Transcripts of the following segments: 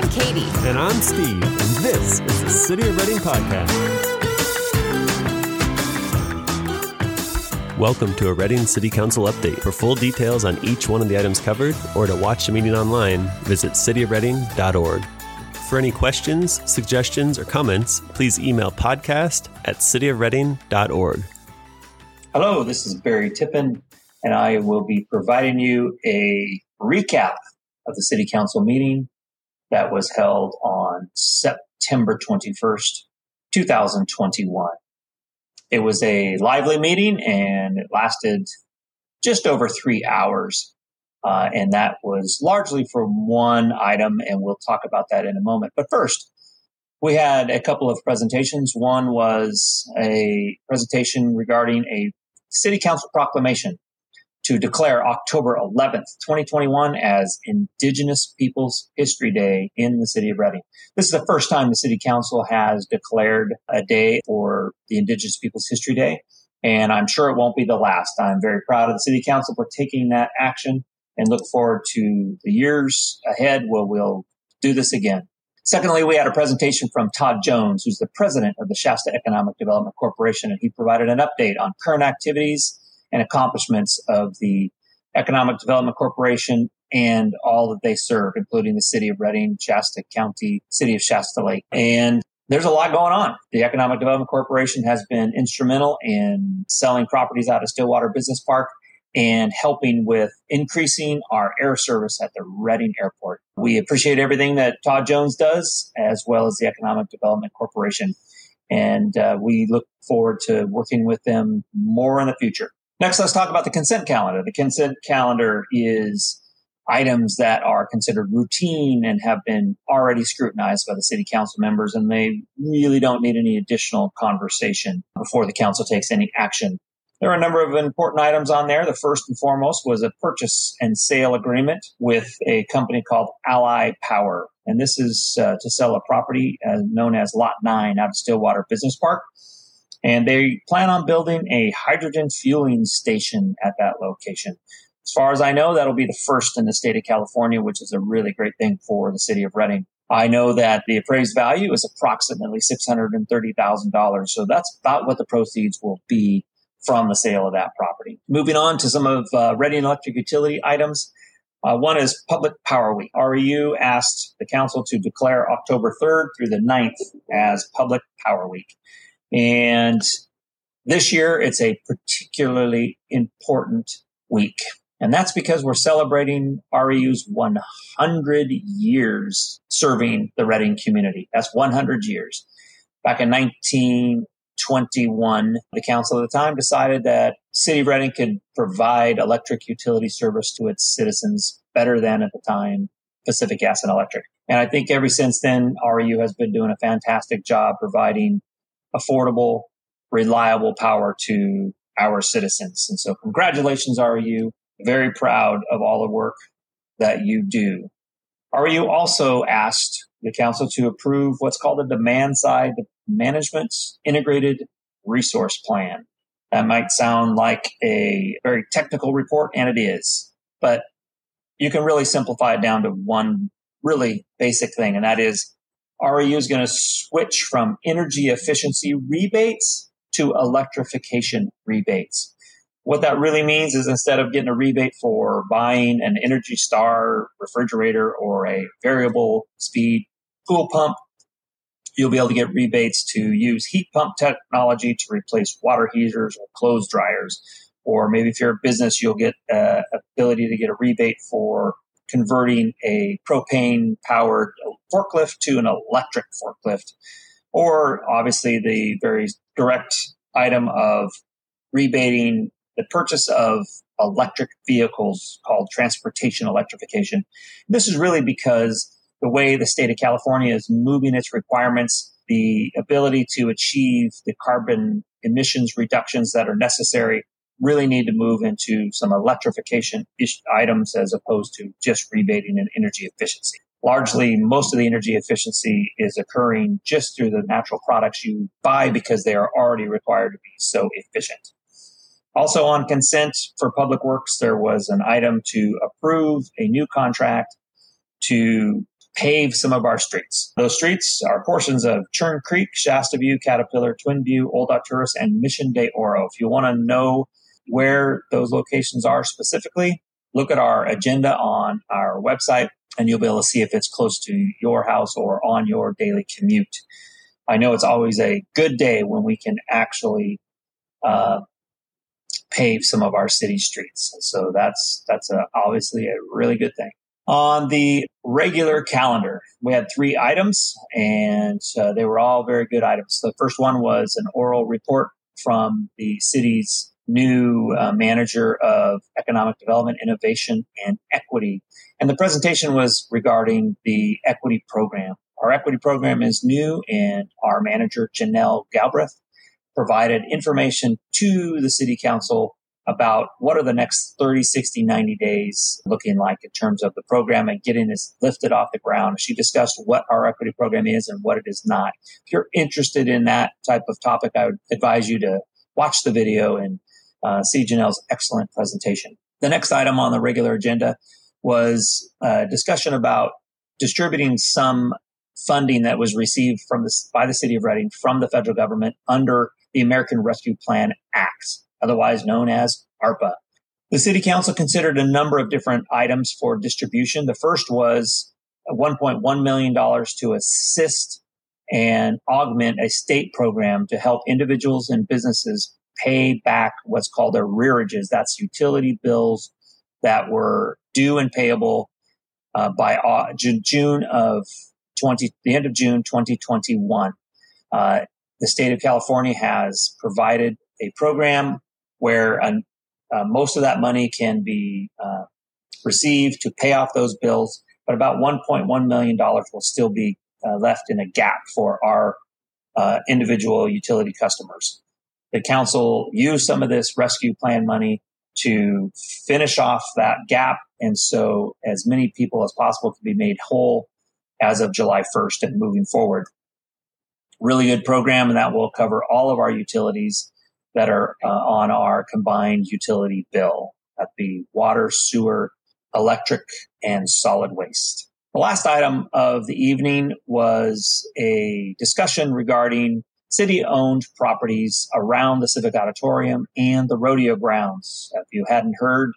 I'm Katie. And I'm Steve, and this is the City of Redding Podcast. Welcome to a Redding City Council update. For full details on each one of the items covered, or to watch the meeting online, visit cityofredding.org. For any questions, suggestions, or comments, please email podcast at cityofredding.org. Hello, this is Barry Tippin, and I will be providing you a recap of the City Council meeting that was held on September 21st, 2021. It was a lively meeting and it lasted just over three hours. Uh, and that was largely for one item, and we'll talk about that in a moment. But first, we had a couple of presentations. One was a presentation regarding a city council proclamation to declare October 11th, 2021 as Indigenous Peoples History Day in the city of Redding. This is the first time the city council has declared a day for the Indigenous Peoples History Day. And I'm sure it won't be the last. I'm very proud of the city council for taking that action and look forward to the years ahead where we'll do this again. Secondly, we had a presentation from Todd Jones, who's the president of the Shasta Economic Development Corporation, and he provided an update on current activities and accomplishments of the Economic Development Corporation and all that they serve, including the city of Redding, Shasta County, city of Shasta Lake. And there's a lot going on. The Economic Development Corporation has been instrumental in selling properties out of Stillwater Business Park and helping with increasing our air service at the Redding Airport. We appreciate everything that Todd Jones does, as well as the Economic Development Corporation. And uh, we look forward to working with them more in the future. Next, let's talk about the consent calendar. The consent calendar is items that are considered routine and have been already scrutinized by the city council members, and they really don't need any additional conversation before the council takes any action. There are a number of important items on there. The first and foremost was a purchase and sale agreement with a company called Ally Power. And this is uh, to sell a property uh, known as Lot 9 out of Stillwater Business Park and they plan on building a hydrogen fueling station at that location. As far as I know, that'll be the first in the state of California, which is a really great thing for the city of Redding. I know that the appraised value is approximately $630,000. So that's about what the proceeds will be from the sale of that property. Moving on to some of uh, Redding Electric Utility items. Uh, one is Public Power Week. REU asked the council to declare October 3rd through the 9th as Public Power Week. And this year, it's a particularly important week. And that's because we're celebrating REU's 100 years serving the Redding community. That's 100 years. Back in 1921, the council at the time decided that City of Redding could provide electric utility service to its citizens better than at the time Pacific Gas and Electric. And I think ever since then, REU has been doing a fantastic job providing affordable, reliable power to our citizens. And so congratulations, REU. Very proud of all the work that you do. REU also asked the council to approve what's called a demand side management integrated resource plan. That might sound like a very technical report, and it is, but you can really simplify it down to one really basic thing, and that is REU is going to switch from energy efficiency rebates to electrification rebates. What that really means is instead of getting a rebate for buying an Energy Star refrigerator or a variable speed pool pump, you'll be able to get rebates to use heat pump technology to replace water heaters or clothes dryers. Or maybe if you're a business, you'll get uh, ability to get a rebate for converting a propane powered forklift to an electric forklift. Or obviously the very direct item of rebating the purchase of electric vehicles called transportation electrification. This is really because the way the state of California is moving its requirements, the ability to achieve the carbon emissions reductions that are necessary really need to move into some electrification items as opposed to just rebating and energy efficiency. Largely, most of the energy efficiency is occurring just through the natural products you buy because they are already required to be so efficient. Also on consent for public works, there was an item to approve a new contract to pave some of our streets. Those streets are portions of Churn Creek, Shasta View, Caterpillar, Twin View, Old Alturas, and Mission de Oro. If you want to know where those locations are specifically, look at our agenda on our website and you'll be able to see if it's close to your house or on your daily commute. I know it's always a good day when we can actually uh, pave some of our city streets. So that's that's a, obviously a really good thing. On the regular calendar, we had three items, and uh, they were all very good items. The first one was an oral report from the city's new uh, manager of economic development, innovation, and equity. And the presentation was regarding the equity program. Our equity program is new, and our manager, Janelle Galbraith, provided information to the city council about what are the next 30, 60, 90 days looking like in terms of the program and getting this lifted off the ground. She discussed what our equity program is and what it is not. If you're interested in that type of topic, I would advise you to watch the video and uh, see Janelle's excellent presentation. The next item on the regular agenda was a discussion about distributing some funding that was received from the, by the city of Redding from the federal government under the American Rescue Plan Act, otherwise known as ARPA. The city council considered a number of different items for distribution. The first was $1.1 million to assist and augment a state program to help individuals and businesses pay back what's called arrearages. That's utility bills that were due and payable uh, by June of 20, the end of June 2021. Uh, the state of California has provided a program where uh, most of that money can be uh, received to pay off those bills, but about $1.1 million will still be uh, left in a gap for our individual utility customers. The council used some of this rescue plan money to finish off that gap. And so as many people as possible can be made whole as of July 1st and moving forward really good program, and that will cover all of our utilities that are uh, on our combined utility bill. That'd be water, sewer, electric, and solid waste. The last item of the evening was a discussion regarding city owned properties around the Civic Auditorium and the rodeo grounds. If you hadn't heard,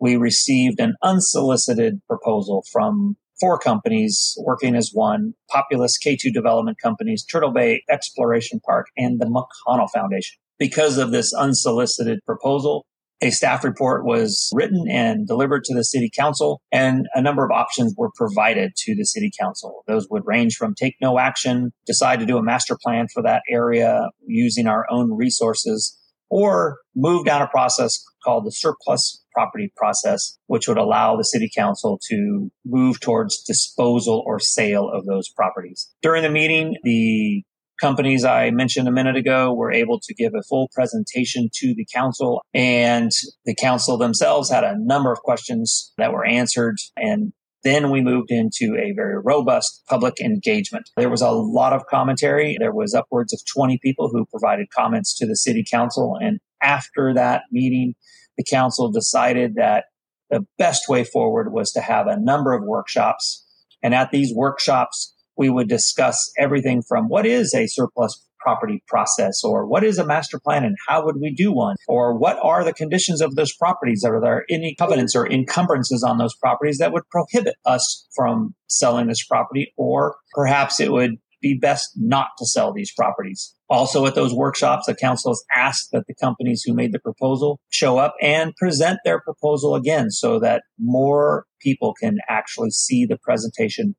we received an unsolicited proposal from four companies working as one Populous K2 Development Companies, Turtle Bay Exploration Park, and the McConnell Foundation. Because of this unsolicited proposal, a staff report was written and delivered to the city council, and a number of options were provided to the city council. Those would range from take no action, decide to do a master plan for that area using our own resources, or move down a process called the surplus property process, which would allow the city council to move towards disposal or sale of those properties. During the meeting, the companies I mentioned a minute ago were able to give a full presentation to the council and the council themselves had a number of questions that were answered and then we moved into a very robust public engagement. There was a lot of commentary. There was upwards of 20 people who provided comments to the city council. And after that meeting, the council decided that the best way forward was to have a number of workshops. And at these workshops, we would discuss everything from what is a surplus property process or what is a master plan and how would we do one? Or what are the conditions of those properties? Are there any covenants or encumbrances on those properties that would prohibit us from selling this property? Or perhaps it would be best not to sell these properties. Also at those workshops, the council has asked that the companies who made the proposal show up and present their proposal again so that more people can actually see the presentation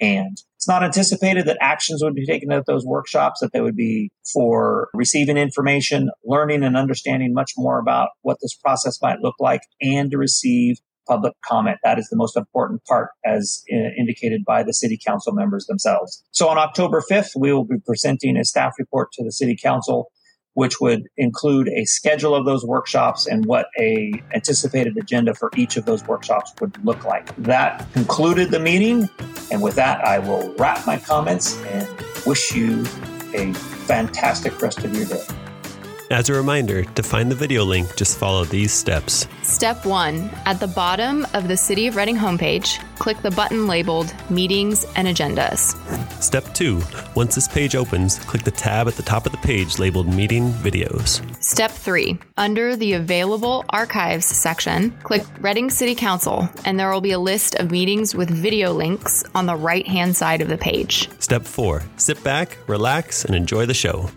firsthand. It's not anticipated that actions would be taken at those workshops, that they would be for receiving information, learning and understanding much more about what this process might look like, and to receive public comment. That is the most important part as uh, indicated by the city council members themselves. So on October 5th, we will be presenting a staff report to the city council which would include a schedule of those workshops and what a anticipated agenda for each of those workshops would look like. That concluded the meeting. And with that, I will wrap my comments and wish you a fantastic rest of your day. As a reminder, to find the video link, just follow these steps. Step 1. At the bottom of the City of Redding homepage, click the button labeled Meetings and Agendas. Step 2. Once this page opens, click the tab at the top of the page labeled Meeting Videos. Step 3. Under the Available Archives section, click Redding City Council, and there will be a list of meetings with video links on the right hand side of the page. Step 4. Sit back, relax, and enjoy the show.